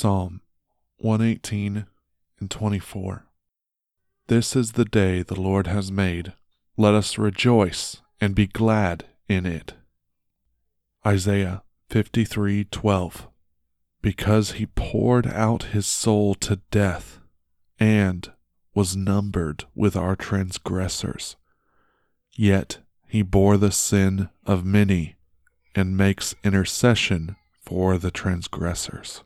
Psalm 118 and 24. This is the day the Lord has made. Let us rejoice and be glad in it. Isaiah 53:12 Because he poured out his soul to death and was numbered with our transgressors. Yet he bore the sin of many and makes intercession for the transgressors.